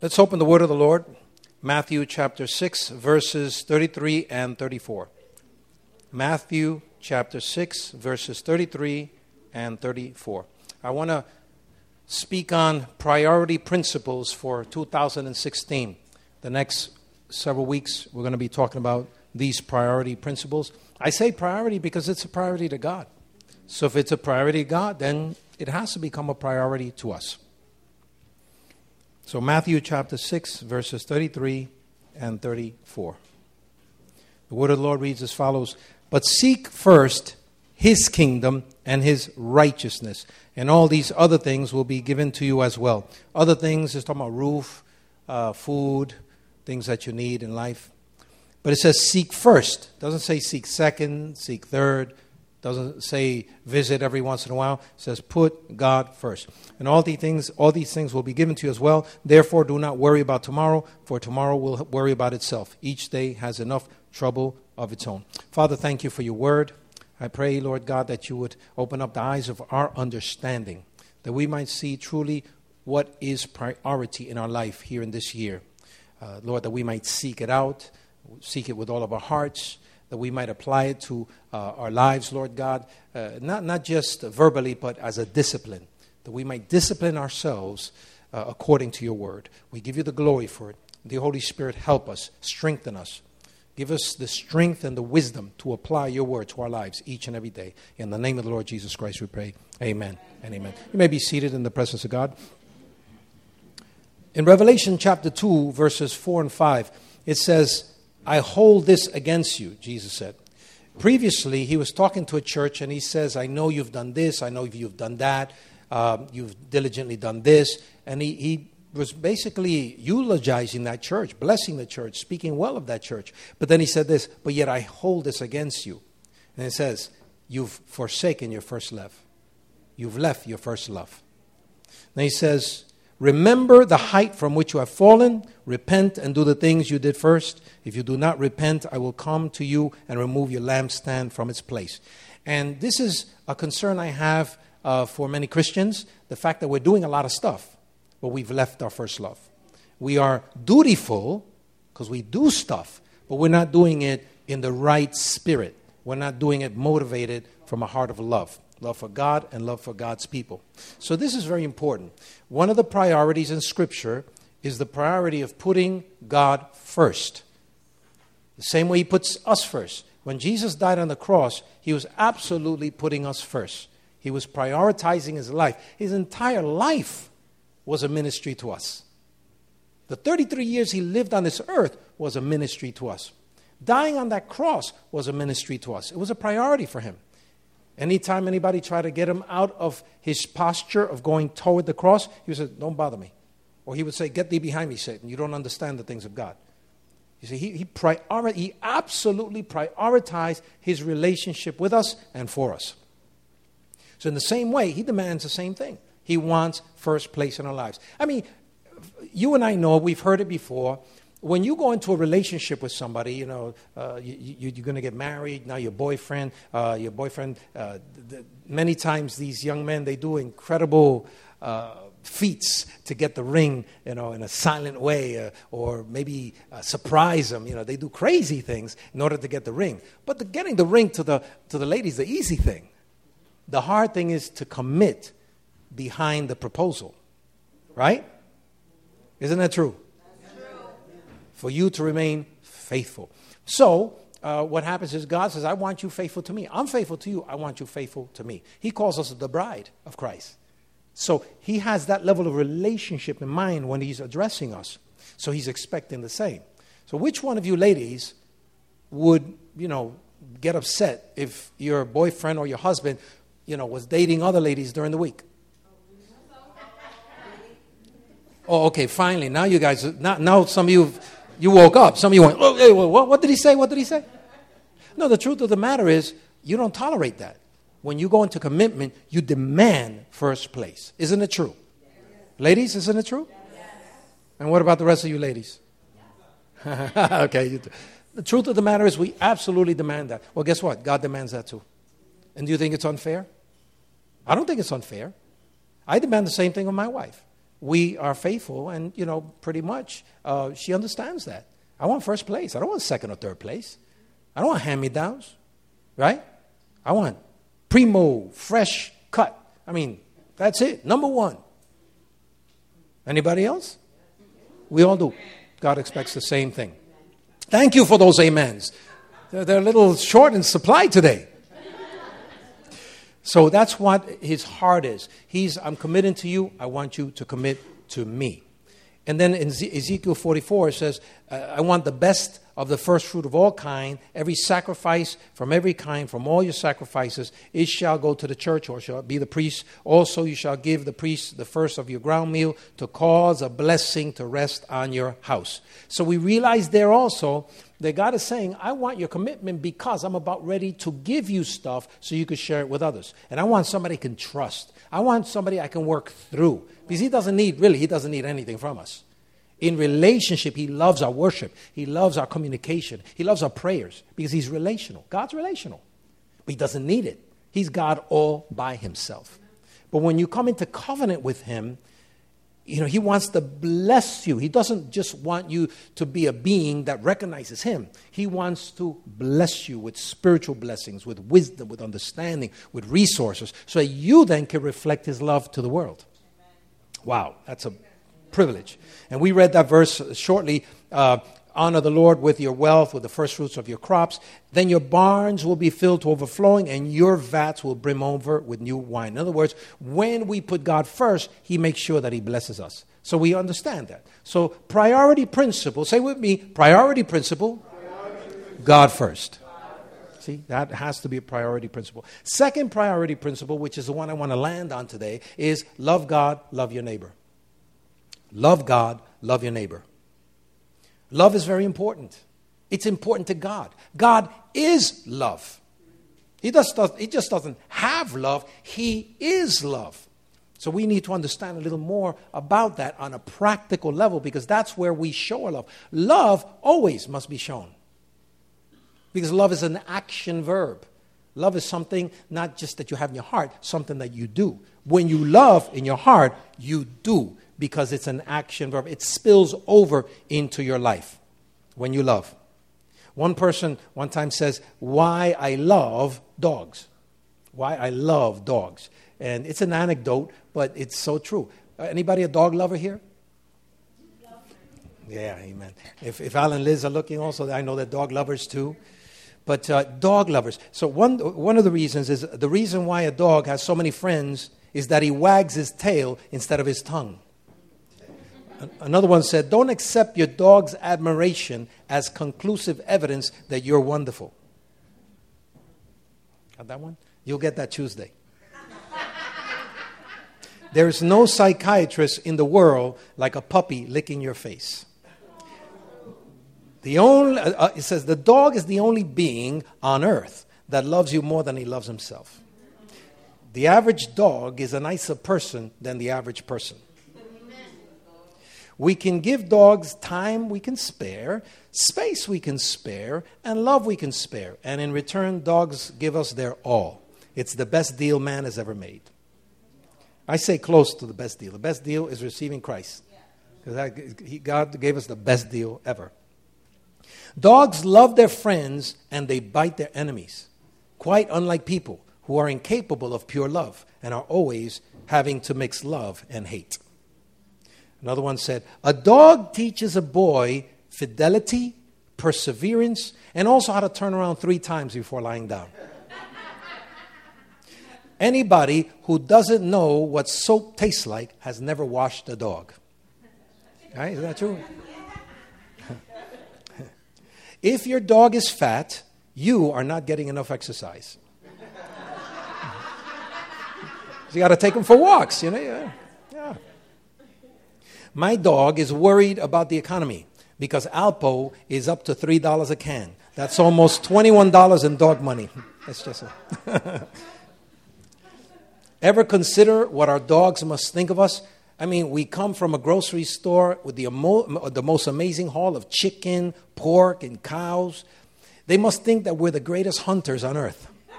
Let's open the word of the Lord, Matthew chapter 6, verses 33 and 34. Matthew chapter 6, verses 33 and 34. I want to speak on priority principles for 2016. The next several weeks, we're going to be talking about these priority principles. I say priority because it's a priority to God. So if it's a priority to God, then it has to become a priority to us. So, Matthew chapter 6, verses 33 and 34. The word of the Lord reads as follows But seek first his kingdom and his righteousness, and all these other things will be given to you as well. Other things is talking about roof, uh, food, things that you need in life. But it says seek first. It doesn't say seek second, seek third, doesn't say visit every once in a while. It says put God first. And all these things, all these things will be given to you as well. Therefore, do not worry about tomorrow, for tomorrow will worry about itself. Each day has enough trouble of its own. Father, thank you for your word. I pray, Lord God, that you would open up the eyes of our understanding, that we might see truly what is priority in our life here in this year. Uh, Lord, that we might seek it out, seek it with all of our hearts that we might apply it to uh, our lives, Lord God, uh, not, not just verbally, but as a discipline, that we might discipline ourselves uh, according to your word. We give you the glory for it. The Holy Spirit, help us, strengthen us. Give us the strength and the wisdom to apply your word to our lives each and every day. In the name of the Lord Jesus Christ, we pray. Amen and amen. You may be seated in the presence of God. In Revelation chapter 2, verses 4 and 5, it says, I hold this against you, Jesus said. Previously, he was talking to a church and he says, I know you've done this, I know you've done that, um, you've diligently done this. And he, he was basically eulogizing that church, blessing the church, speaking well of that church. But then he said this, but yet I hold this against you. And it says, You've forsaken your first love. You've left your first love. Then he says, Remember the height from which you have fallen. Repent and do the things you did first. If you do not repent, I will come to you and remove your lampstand from its place. And this is a concern I have uh, for many Christians the fact that we're doing a lot of stuff, but we've left our first love. We are dutiful because we do stuff, but we're not doing it in the right spirit. We're not doing it motivated from a heart of love love for God and love for God's people. So, this is very important. One of the priorities in Scripture is the priority of putting God first. The same way He puts us first. When Jesus died on the cross, He was absolutely putting us first. He was prioritizing His life. His entire life was a ministry to us. The 33 years He lived on this earth was a ministry to us. Dying on that cross was a ministry to us. It was a priority for Him. Anytime anybody tried to get him out of his posture of going toward the cross, he would say, Don't bother me. Or he would say, Get thee behind me, Satan. You don't understand the things of God. You see, he, he, priori- he absolutely prioritized his relationship with us and for us. So, in the same way, he demands the same thing. He wants first place in our lives. I mean, you and I know, we've heard it before when you go into a relationship with somebody, you know, uh, you, are going to get married, now your boyfriend, uh, your boyfriend, uh, many times these young men, they do incredible uh, feats to get the ring, you know, in a silent way, uh, or maybe uh, surprise them. You know, they do crazy things in order to get the ring. But the, getting the ring to the, to the lady is the easy thing. The hard thing is to commit behind the proposal, right? Isn't that true? For you to remain faithful. So, uh, what happens is God says, I want you faithful to me. I'm faithful to you. I want you faithful to me. He calls us the bride of Christ. So, He has that level of relationship in mind when He's addressing us. So, He's expecting the same. So, which one of you ladies would, you know, get upset if your boyfriend or your husband, you know, was dating other ladies during the week? Oh, okay, finally. Now you guys, now, now some of you you woke up. Some of you went, oh, hey, what, what did he say? What did he say? No, the truth of the matter is, you don't tolerate that. When you go into commitment, you demand first place. Isn't it true? Yes. Ladies, isn't it true? Yes. And what about the rest of you ladies? Yes. okay. The truth of the matter is, we absolutely demand that. Well, guess what? God demands that too. And do you think it's unfair? I don't think it's unfair. I demand the same thing of my wife. We are faithful, and you know, pretty much, uh, she understands that. I want first place. I don't want second or third place. I don't want hand me downs, right? I want primo, fresh cut. I mean, that's it. Number one. Anybody else? We all do. God expects the same thing. Thank you for those amens. They're, they're a little short in supply today. So that's what his heart is. He's, I'm committing to you. I want you to commit to me. And then in Ezekiel 44, it says, uh, I want the best of the first fruit of all kind, every sacrifice from every kind, from all your sacrifices, it shall go to the church or shall be the priest. Also, you shall give the priest the first of your ground meal to cause a blessing to rest on your house. So we realize there also that God is saying, I want your commitment because I'm about ready to give you stuff so you can share it with others. And I want somebody I can trust. I want somebody I can work through. Because he doesn't need, really, he doesn't need anything from us. In relationship, he loves our worship. He loves our communication. He loves our prayers because he's relational. God's relational. But he doesn't need it. He's God all by himself. But when you come into covenant with him, you know, he wants to bless you. He doesn't just want you to be a being that recognizes him. He wants to bless you with spiritual blessings, with wisdom, with understanding, with resources, so that you then can reflect his love to the world. Wow, that's a privilege. And we read that verse shortly. Uh, honor the Lord with your wealth, with the first fruits of your crops. Then your barns will be filled to overflowing, and your vats will brim over with new wine. In other words, when we put God first, He makes sure that He blesses us. So we understand that. So, priority principle, say with me, priority principle, priority principle. God first. That has to be a priority principle. Second priority principle, which is the one I want to land on today, is love God, love your neighbor. Love God, love your neighbor. Love is very important. It's important to God. God is love. He, just does, he just doesn't have love, He is love. So we need to understand a little more about that on a practical level because that's where we show our love. Love always must be shown because love is an action verb. Love is something not just that you have in your heart, something that you do. When you love in your heart, you do because it's an action verb. It spills over into your life when you love. One person one time says, Why I love dogs. Why I love dogs. And it's an anecdote, but it's so true. Anybody a dog lover here? Yeah, amen. If, if Al and Liz are looking also, I know they're dog lovers too. But uh, dog lovers. So, one, one of the reasons is the reason why a dog has so many friends is that he wags his tail instead of his tongue. Another one said, Don't accept your dog's admiration as conclusive evidence that you're wonderful. Got that one? You'll get that Tuesday. there is no psychiatrist in the world like a puppy licking your face. The only, uh, uh, it says, the dog is the only being on earth that loves you more than he loves himself. The average dog is a nicer person than the average person. We can give dogs time we can spare, space we can spare, and love we can spare. And in return, dogs give us their all. It's the best deal man has ever made. I say close to the best deal. The best deal is receiving Christ. Because God gave us the best deal ever. Dogs love their friends and they bite their enemies, quite unlike people who are incapable of pure love and are always having to mix love and hate. Another one said, A dog teaches a boy fidelity, perseverance, and also how to turn around three times before lying down. Anybody who doesn't know what soap tastes like has never washed a dog. Right? Is that true? If your dog is fat, you are not getting enough exercise. you got to take him for walks, you know. Yeah. My dog is worried about the economy because Alpo is up to $3 a can. That's almost $21 in dog money. That's just Ever consider what our dogs must think of us? I mean, we come from a grocery store with the, emo- the most amazing haul of chicken, pork, and cows. They must think that we're the greatest hunters on earth.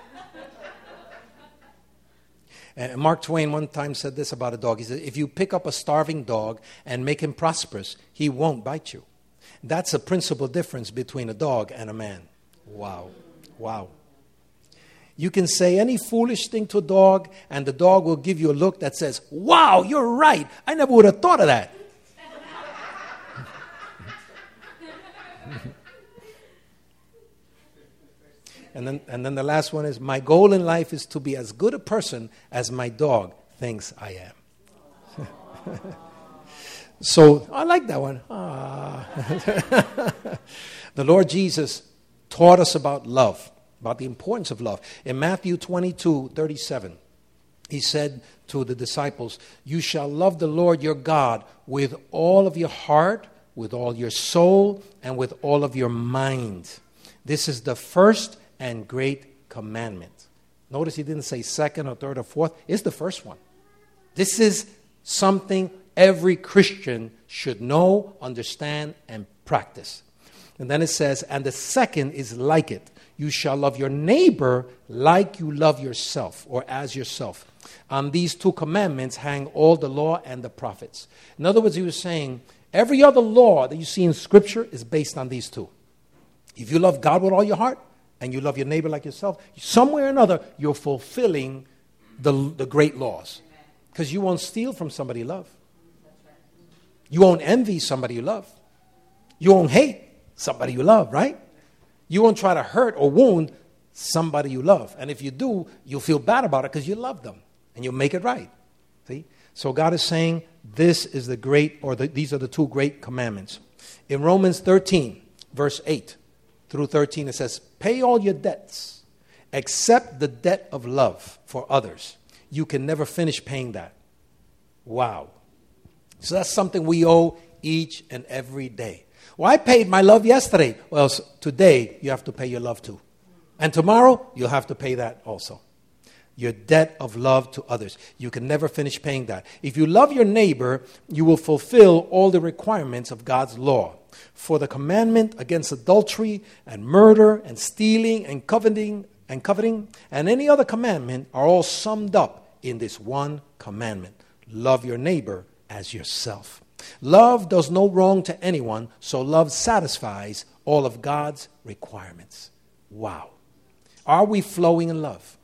And Mark Twain one time said this about a dog. He said, If you pick up a starving dog and make him prosperous, he won't bite you. That's a principal difference between a dog and a man. Wow. Wow. You can say any foolish thing to a dog, and the dog will give you a look that says, Wow, you're right. I never would have thought of that. and, then, and then the last one is My goal in life is to be as good a person as my dog thinks I am. so I like that one. Ah. the Lord Jesus taught us about love about the importance of love. In Matthew 22 37, he said to the disciples, You shall love the Lord your God with all of your heart, with all your soul, and with all of your mind. This is the first and great commandment. Notice he didn't say second or third or fourth, it's the first one. This is something every Christian should know, understand, and practice. And then it says, and the second is like it you shall love your neighbor like you love yourself or as yourself. On these two commandments hang all the law and the prophets. In other words, he was saying every other law that you see in Scripture is based on these two. If you love God with all your heart and you love your neighbor like yourself, somewhere or another, you're fulfilling the, the great laws. Because you won't steal from somebody you love. You won't envy somebody you love. You won't hate somebody you love, right? You won't try to hurt or wound somebody you love. And if you do, you'll feel bad about it because you love them and you'll make it right. See? So God is saying this is the great, or the, these are the two great commandments. In Romans 13, verse 8 through 13, it says, Pay all your debts except the debt of love for others. You can never finish paying that. Wow. So that's something we owe each and every day. Well, I paid my love yesterday. Well, today you have to pay your love too. And tomorrow you'll have to pay that also. Your debt of love to others. You can never finish paying that. If you love your neighbor, you will fulfill all the requirements of God's law. For the commandment against adultery and murder and stealing and coveting and coveting and any other commandment are all summed up in this one commandment. Love your neighbor as yourself. Love does no wrong to anyone, so love satisfies all of God's requirements. Wow. Are we flowing in love?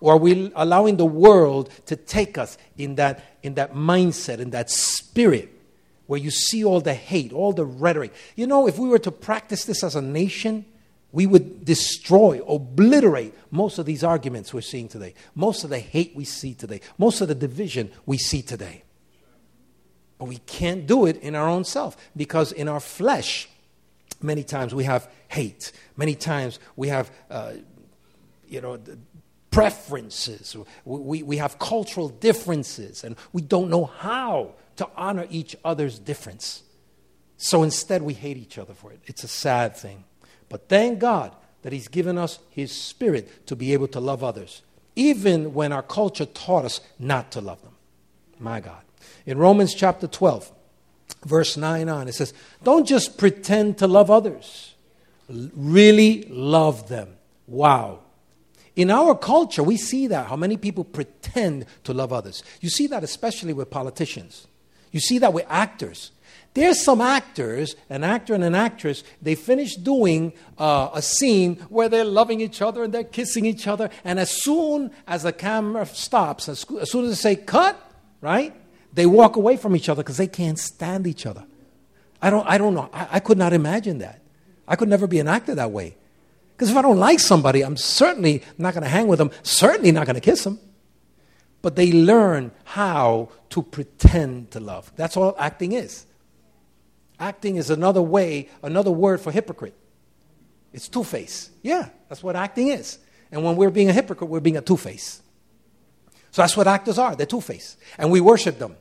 Or are we allowing the world to take us in that, in that mindset, in that spirit where you see all the hate, all the rhetoric? You know, if we were to practice this as a nation, we would destroy, obliterate most of these arguments we're seeing today, most of the hate we see today, most of the division we see today. But we can't do it in our own self because in our flesh, many times we have hate. Many times we have, uh, you know, preferences. We, we have cultural differences and we don't know how to honor each other's difference. So instead, we hate each other for it. It's a sad thing. But thank God that He's given us His Spirit to be able to love others, even when our culture taught us not to love them. My God. In Romans chapter 12, verse 9 on, it says, Don't just pretend to love others, really love them. Wow. In our culture, we see that, how many people pretend to love others. You see that especially with politicians. You see that with actors. There's some actors, an actor and an actress, they finish doing uh, a scene where they're loving each other and they're kissing each other, and as soon as the camera stops, as, as soon as they say cut, right? They walk away from each other because they can't stand each other. I don't, I don't know. I, I could not imagine that. I could never be an actor that way. Because if I don't like somebody, I'm certainly not going to hang with them, certainly not going to kiss them. But they learn how to pretend to love. That's all acting is. Acting is another way, another word for hypocrite. It's two face. Yeah, that's what acting is. And when we're being a hypocrite, we're being a two face. So that's what actors are. They're two face. And we worship them.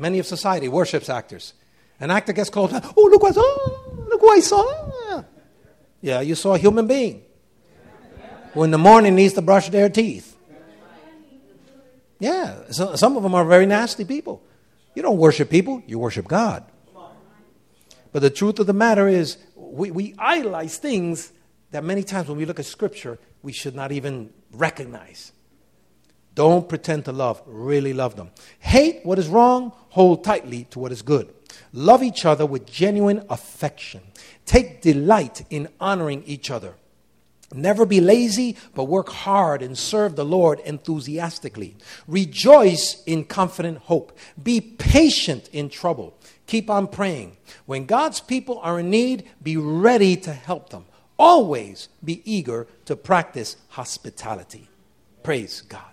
Many of society worships actors. An actor gets called, oh, look what I saw. Look what I saw. Yeah, you saw a human being who in the morning needs to brush their teeth. Yeah, so, some of them are very nasty people. You don't worship people, you worship God. But the truth of the matter is, we, we idolize things that many times when we look at Scripture, we should not even recognize. Don't pretend to love, really love them. Hate what is wrong, hold tightly to what is good. Love each other with genuine affection. Take delight in honoring each other. Never be lazy, but work hard and serve the Lord enthusiastically. Rejoice in confident hope. Be patient in trouble. Keep on praying. When God's people are in need, be ready to help them. Always be eager to practice hospitality. Praise God.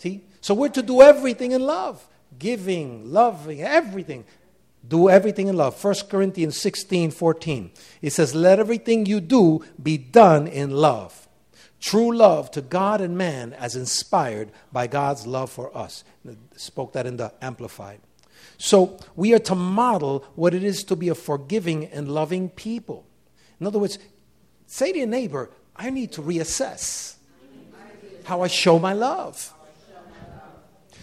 See? So we're to do everything in love giving, loving, everything. Do everything in love. 1 Corinthians 16 14. It says, Let everything you do be done in love. True love to God and man as inspired by God's love for us. Spoke that in the Amplified. So we are to model what it is to be a forgiving and loving people. In other words, say to your neighbor, I need to reassess how I show my love.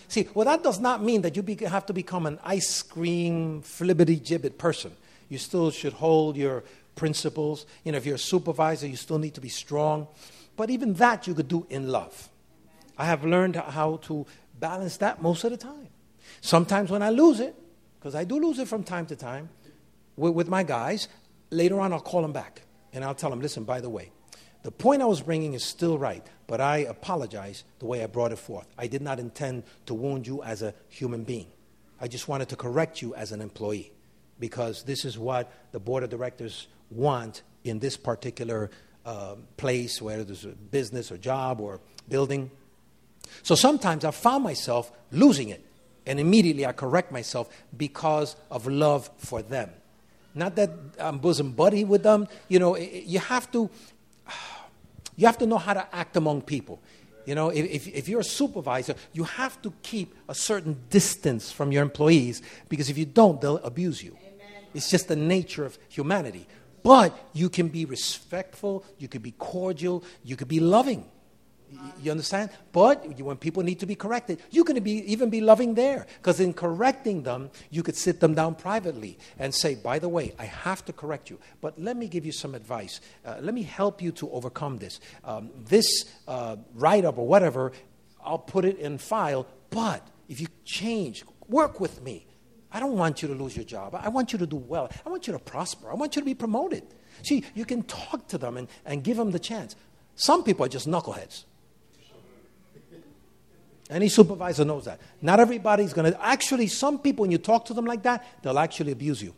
See, well, that does not mean that you be, have to become an ice cream, flibbity gibbet person. You still should hold your principles. You know, if you're a supervisor, you still need to be strong. But even that you could do in love. I have learned how to balance that most of the time. Sometimes when I lose it, because I do lose it from time to time with, with my guys, later on I'll call them back and I'll tell them, listen, by the way, the point I was bringing is still right, but I apologize the way I brought it forth. I did not intend to wound you as a human being. I just wanted to correct you as an employee because this is what the board of directors want in this particular uh, place, whether there's a business or job or building. So sometimes I found myself losing it, and immediately I correct myself because of love for them. Not that I'm bosom buddy with them. You know, you have to you have to know how to act among people. You know, if, if you're a supervisor, you have to keep a certain distance from your employees because if you don't, they'll abuse you. Amen. It's just the nature of humanity. But you can be respectful, you can be cordial, you can be loving. You understand? But when people need to be corrected, you can be, even be loving there. Because in correcting them, you could sit them down privately and say, by the way, I have to correct you, but let me give you some advice. Uh, let me help you to overcome this. Um, this uh, write up or whatever, I'll put it in file, but if you change, work with me. I don't want you to lose your job. I want you to do well. I want you to prosper. I want you to be promoted. See, you can talk to them and, and give them the chance. Some people are just knuckleheads. Any supervisor knows that. Not everybody's going to. Actually, some people, when you talk to them like that, they'll actually abuse you.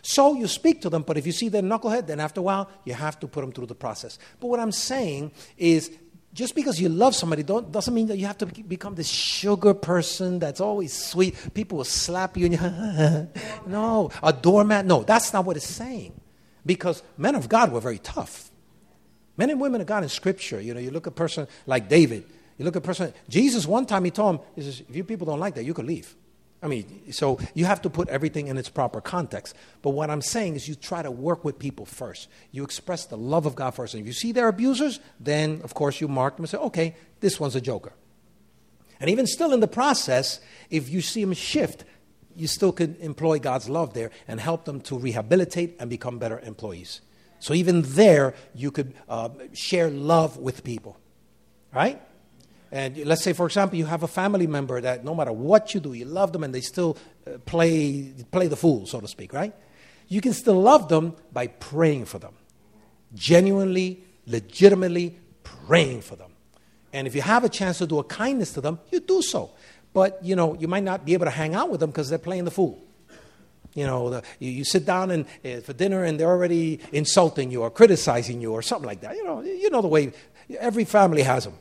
So you speak to them, but if you see they're knucklehead, then after a while, you have to put them through the process. But what I'm saying is, just because you love somebody doesn't mean that you have to become this sugar person that's always sweet. People will slap you and you, no, a doormat. No, that's not what it's saying. Because men of God were very tough. Men and women of God in Scripture, you know, you look at a person like David. You look at person, Jesus, one time he told him, he says, if you people don't like that, you could leave. I mean, so you have to put everything in its proper context. But what I'm saying is you try to work with people first. You express the love of God first. And if you see they're abusers, then of course you mark them and say, okay, this one's a joker. And even still in the process, if you see them shift, you still could employ God's love there and help them to rehabilitate and become better employees. So even there, you could uh, share love with people, right? And let's say, for example, you have a family member that no matter what you do, you love them and they still uh, play, play the fool, so to speak, right? You can still love them by praying for them. Genuinely, legitimately praying for them. And if you have a chance to do a kindness to them, you do so. But, you know, you might not be able to hang out with them because they're playing the fool. You know, the, you, you, sit down and, uh, for dinner and they're already insulting you or criticizing you or something like that. You know, you know the way every family has them.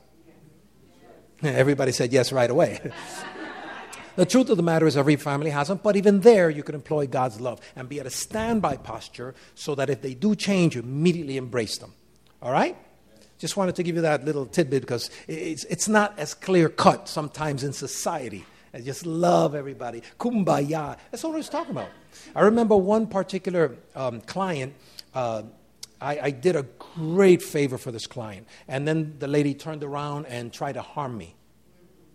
Everybody said yes right away. the truth of the matter is, every family has them, but even there, you can employ God's love and be at a standby posture so that if they do change, you immediately embrace them. All right? Just wanted to give you that little tidbit because it's, it's not as clear cut sometimes in society. I just love everybody. Kumbaya. That's all I was talking about. I remember one particular um, client. Uh, I, I did a great favor for this client. And then the lady turned around and tried to harm me.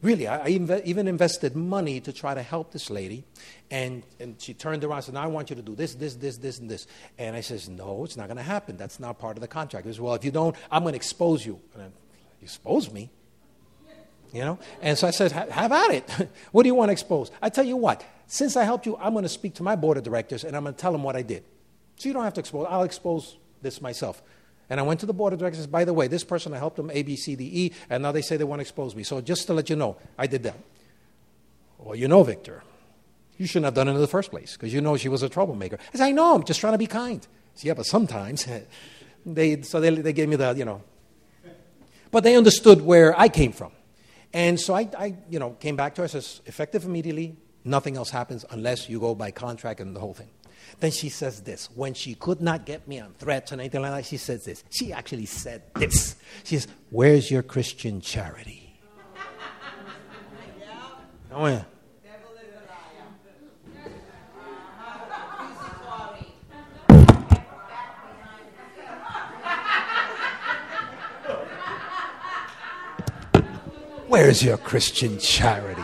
Really, I, I inv- even invested money to try to help this lady. And, and she turned around and said, Now I want you to do this, this, this, this, and this. And I says, No, it's not going to happen. That's not part of the contract. He says, Well, if you don't, I'm going to expose you. And I, you expose me? You know? And so I said, have at it. what do you want to expose? I tell you what, since I helped you, I'm going to speak to my board of directors and I'm going to tell them what I did. So you don't have to expose. I'll expose this myself. And I went to the board of directors. By the way, this person, I helped them A, B, C, D, E, and now they say they want to expose me. So just to let you know, I did that. Well, you know, Victor, you shouldn't have done it in the first place because you know she was a troublemaker. I said, I know, I'm just trying to be kind. Said, yeah, but sometimes they, so they, they gave me the, you know. But they understood where I came from. And so I, I you know, came back to her, I says, effective immediately, nothing else happens unless you go by contract and the whole thing. Then she says this. When she could not get me on threats and anything like that, she says this. She actually said this. She says, Where's your Christian charity? Oh, yeah. Where's your Christian charity?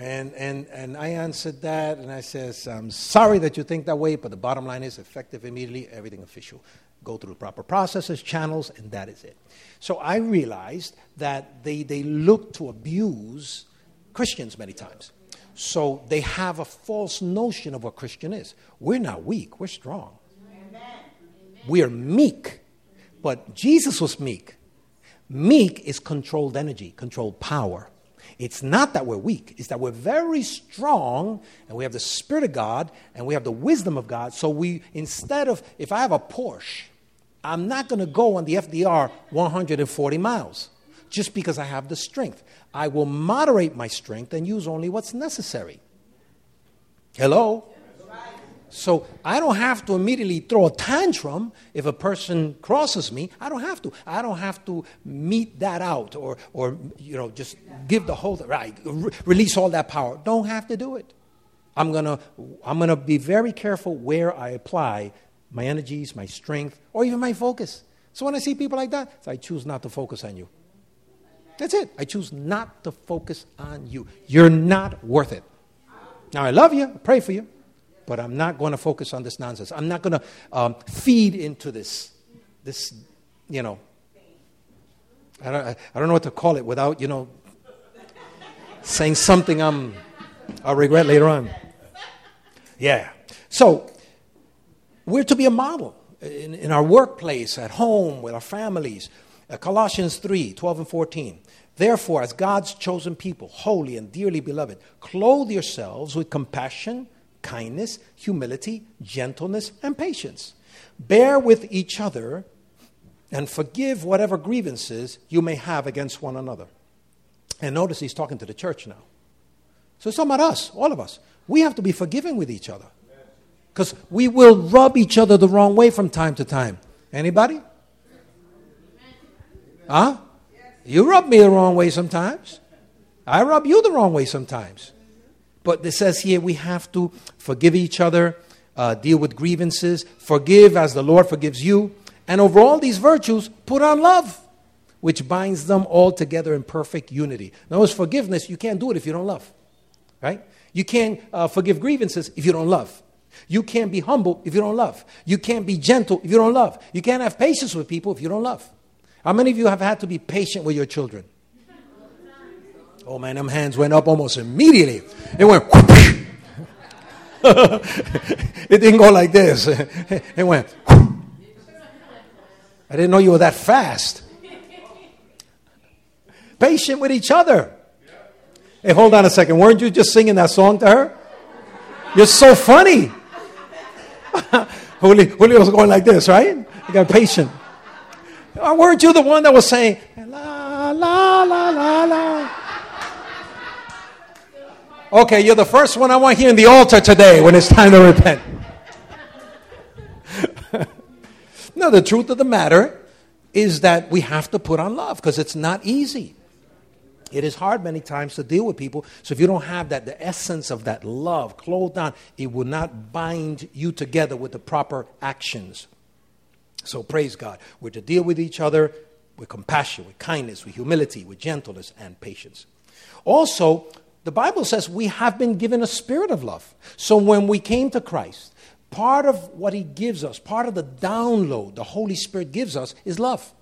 And, and, and I answered that, and I says, I'm sorry that you think that way, but the bottom line is effective immediately, everything official. Go through the proper processes, channels, and that is it. So I realized that they, they look to abuse Christians many times. So they have a false notion of what Christian is. We're not weak, we're strong. Amen. We are meek, but Jesus was meek. Meek is controlled energy, controlled power. It's not that we're weak, it's that we're very strong and we have the Spirit of God and we have the wisdom of God. So we, instead of, if I have a Porsche, I'm not going to go on the FDR 140 miles just because I have the strength. I will moderate my strength and use only what's necessary. Hello? So I don't have to immediately throw a tantrum if a person crosses me. I don't have to. I don't have to mete that out or, or you know, just give the whole, right, re- release all that power. Don't have to do it. I'm to I'm to be very careful where I apply my energies, my strength, or even my focus. So when I see people like that, I choose not to focus on you. That's it. I choose not to focus on you. You're not worth it. Now, I love you, I pray for you but I'm not going to focus on this nonsense. I'm not going to um, feed into this, this, you know, I don't, I don't know what to call it without, you know, saying something I'm, I'll regret later on. Yeah. So, we're to be a model in, in our workplace, at home, with our families. Uh, Colossians 3 12 and 14. Therefore, as God's chosen people, holy and dearly beloved, clothe yourselves with compassion kindness, humility, gentleness, and patience. Bear with each other and forgive whatever grievances you may have against one another. And notice he's talking to the church now. So it's about us, all of us. We have to be forgiving with each other. Because we will rub each other the wrong way from time to time. Anybody? Huh? You rub me the wrong way sometimes. I rub you the wrong way sometimes. But it says here we have to forgive each other, uh, deal with grievances, forgive as the Lord forgives you. And over all these virtues, put on love, which binds them all together in perfect unity. Now, as forgiveness, you can't do it if you don't love, right? You can't uh, forgive grievances if you don't love. You can't be humble if you don't love. You can't be gentle if you don't love. You can't have patience with people if you don't love. How many of you have had to be patient with your children? Oh man, them hands went up almost immediately. It went. it didn't go like this. It went. I didn't know you were that fast. Patient with each other. Hey, hold on a second. Weren't you just singing that song to her? You're so funny. Julio, was going like this, right? You got patient. Or weren't you the one that was saying, la, la, la, la, la? Okay, you're the first one I want here in the altar today when it's time to repent. no, the truth of the matter is that we have to put on love because it's not easy. It is hard many times to deal with people. So if you don't have that, the essence of that love clothed on, it will not bind you together with the proper actions. So praise God. We're to deal with each other with compassion, with kindness, with humility, with gentleness, and patience. Also, the Bible says we have been given a spirit of love. So when we came to Christ, part of what He gives us, part of the download the Holy Spirit gives us is love.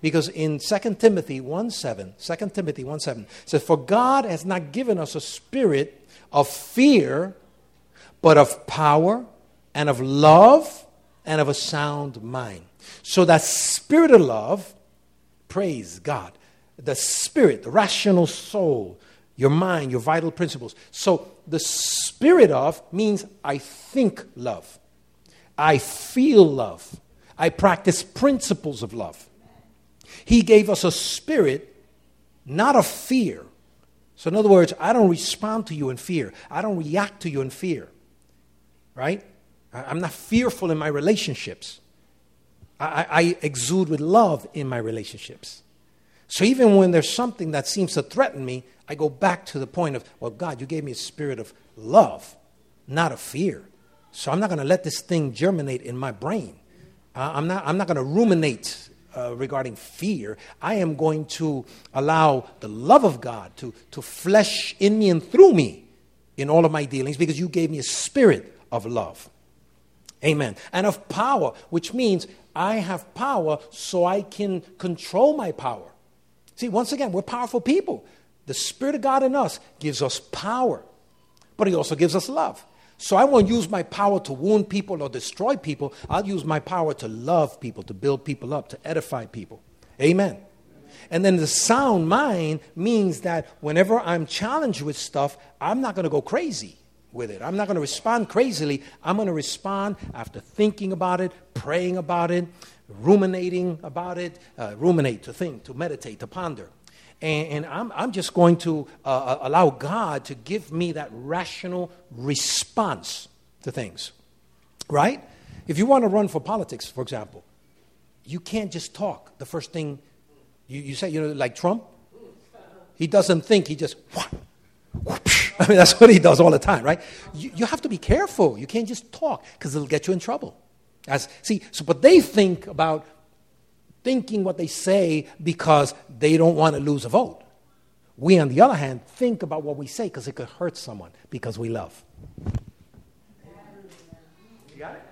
Because in 2 Timothy 1 7, 2 Timothy 1 7 says, For God has not given us a spirit of fear, but of power and of love and of a sound mind. So that spirit of love, praise God, the spirit, the rational soul, your mind, your vital principles. So the spirit of means I think love, I feel love, I practice principles of love. He gave us a spirit, not of fear. So, in other words, I don't respond to you in fear, I don't react to you in fear, right? I'm not fearful in my relationships. I, I, exude with love in my relationships. So even when there's something that seems to threaten me, I go back to the point of, well, God, you gave me a spirit of love, not of fear. So I'm not going to let this thing germinate in my brain. Uh, I'm not, I'm not going to ruminate uh, regarding fear. I am going to allow the love of God to, to flesh in me and through me in all of my dealings because you gave me a spirit of love. Amen. And of power, which means I have power so I can control my power. See, once again, we're powerful people. The Spirit of God in us gives us power, but He also gives us love. So I won't use my power to wound people or destroy people. I'll use my power to love people, to build people up, to edify people. Amen. And then the sound mind means that whenever I'm challenged with stuff, I'm not going to go crazy with it. I'm not going to respond crazily. I'm going to respond after thinking about it, praying about it, ruminating about it, uh, ruminate, to think, to meditate, to ponder. And, and I'm, I'm just going to uh, uh, allow God to give me that rational response to things. Right? If you want to run for politics, for example, you can't just talk. The first thing you, you say, you know, like Trump, he doesn't think, he just, whoosh. I mean, that's what he does all the time, right? You, you have to be careful. You can't just talk because it'll get you in trouble. As, see, so, but they think about thinking what they say because they don't want to lose a vote. We, on the other hand, think about what we say because it could hurt someone because we love. You got it?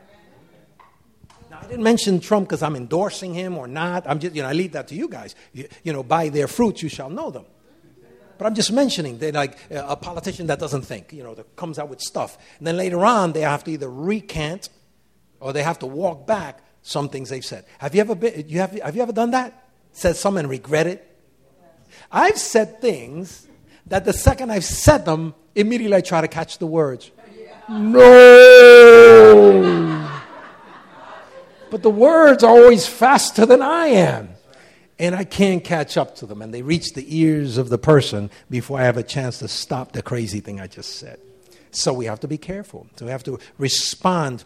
Now, I didn't mention Trump because I'm endorsing him or not. I'm just, you know, I leave that to you guys. You, you know, by their fruits you shall know them. But I'm just mentioning that, like uh, a politician that doesn't think, you know, that comes out with stuff. And then later on, they have to either recant or they have to walk back some things they've said. Have you ever been, you have, have you ever done that? Said something and regret it? I've said things that the second I've said them, immediately I try to catch the words. No! But the words are always faster than I am. And I can't catch up to them. And they reach the ears of the person before I have a chance to stop the crazy thing I just said. So we have to be careful. So we have to respond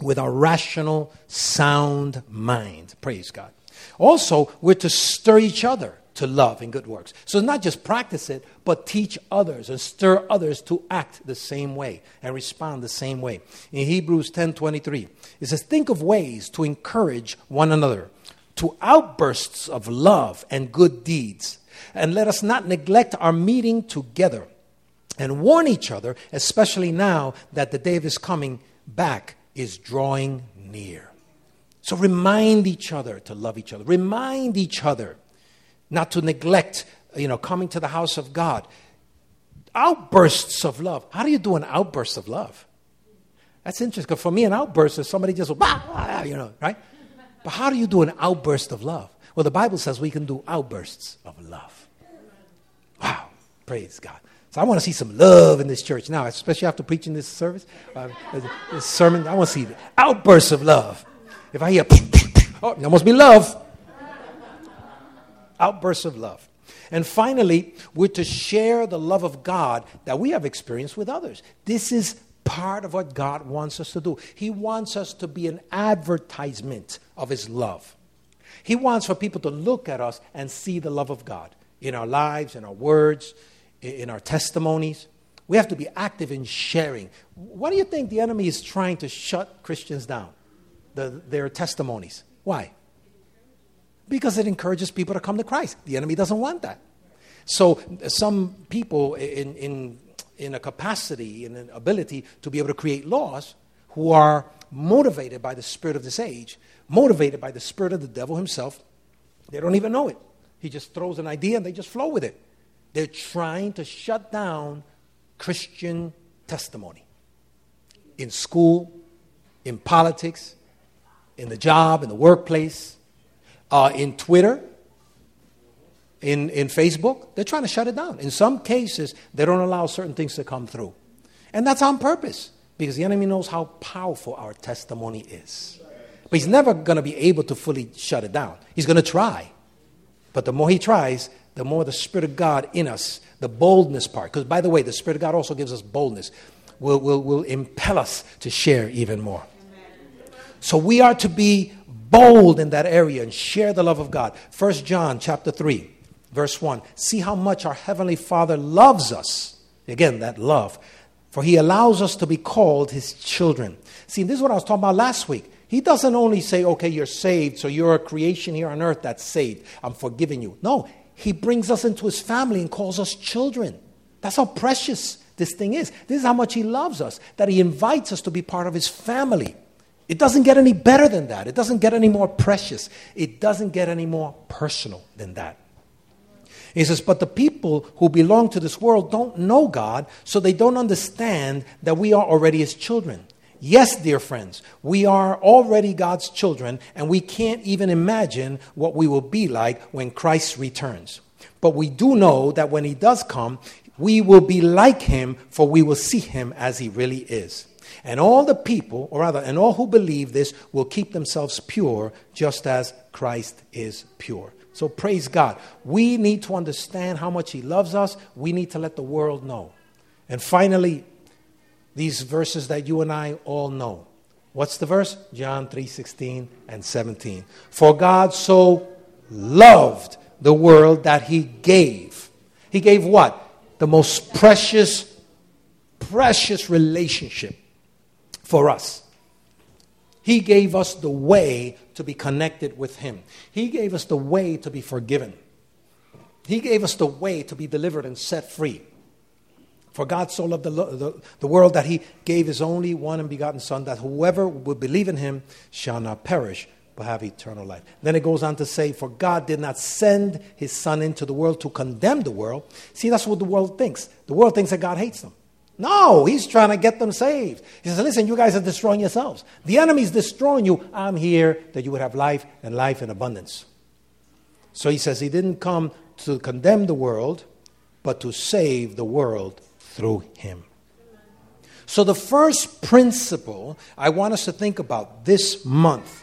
with a rational, sound mind. Praise God. Also, we're to stir each other to love and good works. So not just practice it, but teach others and stir others to act the same way and respond the same way. In Hebrews 10:23, it says, "Think of ways to encourage one another to outbursts of love and good deeds, and let us not neglect our meeting together and warn each other, especially now that the day is coming back is drawing near. So remind each other to love each other. Remind each other not to neglect, you know, coming to the house of God. Outbursts of love. How do you do an outburst of love? That's interesting. For me, an outburst is somebody just, bah, you know, right? But how do you do an outburst of love? Well, the Bible says we can do outbursts of love. Wow. Praise God. So I want to see some love in this church now, especially after preaching this service, uh, this sermon. I want to see outbursts of love. If I hear, oh, there must be love. Outbursts of love. And finally, we're to share the love of God that we have experienced with others. This is part of what God wants us to do. He wants us to be an advertisement of His love. He wants for people to look at us and see the love of God in our lives, in our words, in our testimonies. We have to be active in sharing. What do you think the enemy is trying to shut Christians down? The, their testimonies. Why? Because it encourages people to come to Christ. The enemy doesn't want that. So, some people in, in, in a capacity, in an ability to be able to create laws who are motivated by the spirit of this age, motivated by the spirit of the devil himself, They don't even know it. He just throws an idea and they just flow with it. They're trying to shut down Christian testimony in school, in politics, in the job, in the workplace, uh, in Twitter, in, in Facebook. They're trying to shut it down. In some cases, they don't allow certain things to come through. And that's on purpose because the enemy knows how powerful our testimony is. But he's never going to be able to fully shut it down. He's going to try. But the more he tries, the more the Spirit of God in us, the boldness part, because by the way, the Spirit of God also gives us boldness, will, will, will impel us to share even more. So we are to be bold in that area and share the love of God. First John chapter 3, verse 1. See how much our Heavenly Father loves us. Again, that love. For he allows us to be called his children. See, this is what I was talking about last week. He doesn't only say, okay, you're saved, so you're a creation here on earth that's saved. I'm forgiving you. No, he brings us into his family and calls us children. That's how precious this thing is. This is how much he loves us, that he invites us to be part of his family. It doesn't get any better than that. It doesn't get any more precious. It doesn't get any more personal than that. He says, But the people who belong to this world don't know God, so they don't understand that we are already his children. Yes, dear friends, we are already God's children, and we can't even imagine what we will be like when Christ returns. But we do know that when he does come, we will be like him, for we will see him as he really is. And all the people, or rather, and all who believe this, will keep themselves pure, just as Christ is pure. So praise God. We need to understand how much he loves us. We need to let the world know. And finally, these verses that you and I all know. What's the verse? John 3:16 and 17. For God so loved the world that he gave. He gave what? The most precious precious relationship for us. He gave us the way to be connected with Him. He gave us the way to be forgiven. He gave us the way to be delivered and set free. For God so loved the, the, the, world that he gave his only one and begotten Son, that whoever would believe in him shall not perish, but have eternal life. Then it goes on to say, For God did not send his Son into the world to condemn the world. See, that's what the world thinks. The world thinks that God hates them. No, he's trying to get them saved. He says, Listen, you guys are destroying yourselves. The enemy's destroying you. I'm here that you would have life and life in abundance. So he says, He didn't come to condemn the world, but to save the world through him. So, the first principle I want us to think about this month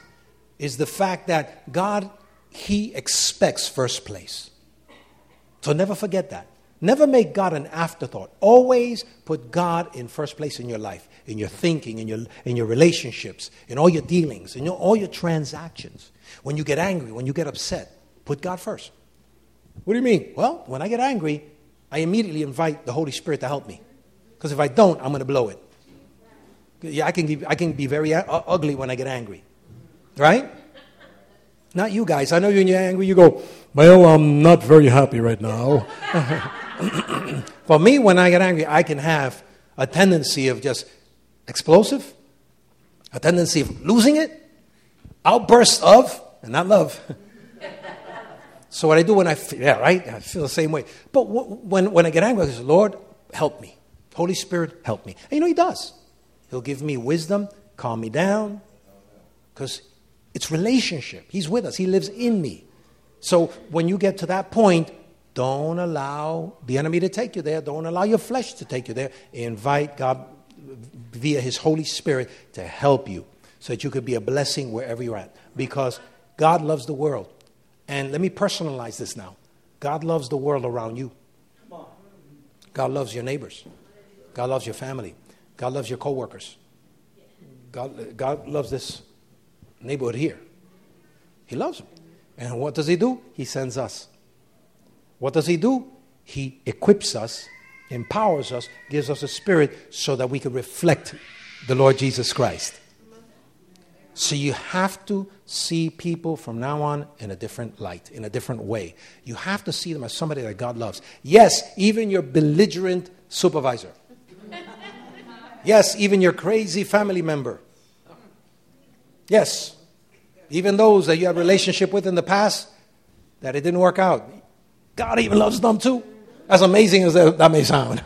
is the fact that God, He expects first place. So, never forget that. Never make God an afterthought. Always put God in first place in your life, in your thinking, in your, in your relationships, in all your dealings, in your, all your transactions. When you get angry, when you get upset, put God first. What do you mean? Well, when I get angry, I immediately invite the Holy Spirit to help me. Because if I don't, I'm going to blow it. Yeah, I can, be, I can be very ugly when I get angry. Right? Not you guys. I know when you're angry, you go, Well, I'm not very happy right now. For me, when I get angry, I can have a tendency of just explosive, a tendency of losing it, outbursts of, and not love. So what I do when I feel, yeah, right? I feel the same way. But when, when I get angry, I say, Lord, help me. Holy Spirit, help me. And you know, He does. He'll give me wisdom, calm me down, because it's relationship. He's with us, He lives in me. So when you get to that point, don't allow the enemy to take you there. Don't allow your flesh to take you there. Invite God via His Holy Spirit to help you so that you could be a blessing wherever you're at. Because God loves the world. And let me personalize this now God loves the world around you. God loves your neighbors. God loves your family. God loves your coworkers. God, God loves this neighborhood here. He loves them. And what does He do? He sends us. What does He do? He equips us, empowers us, gives us a spirit so that we can reflect the Lord Jesus Christ. So you have to see people from now on in a different light, in a different way. You have to see them as somebody that God loves. Yes, even your belligerent supervisor. Yes, even your crazy family member. Yes, even those that you had relationship with in the past, that it didn't work out. God even loves them too. As amazing as that, that may sound.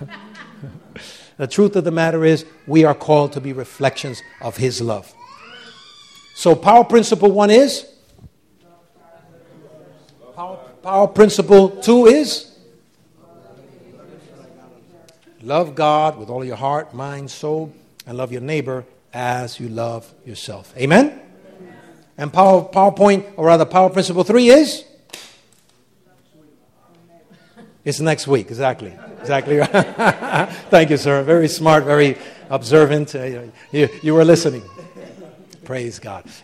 the truth of the matter is, we are called to be reflections of His love. So, power principle one is? Power, power principle two is? Love God with all your heart, mind, soul, and love your neighbor as you love yourself. Amen? And power, PowerPoint, or rather, power principle three is? It's next week, exactly. Exactly. Thank you, sir. Very smart, very observant. Uh, you, you were listening. Praise God.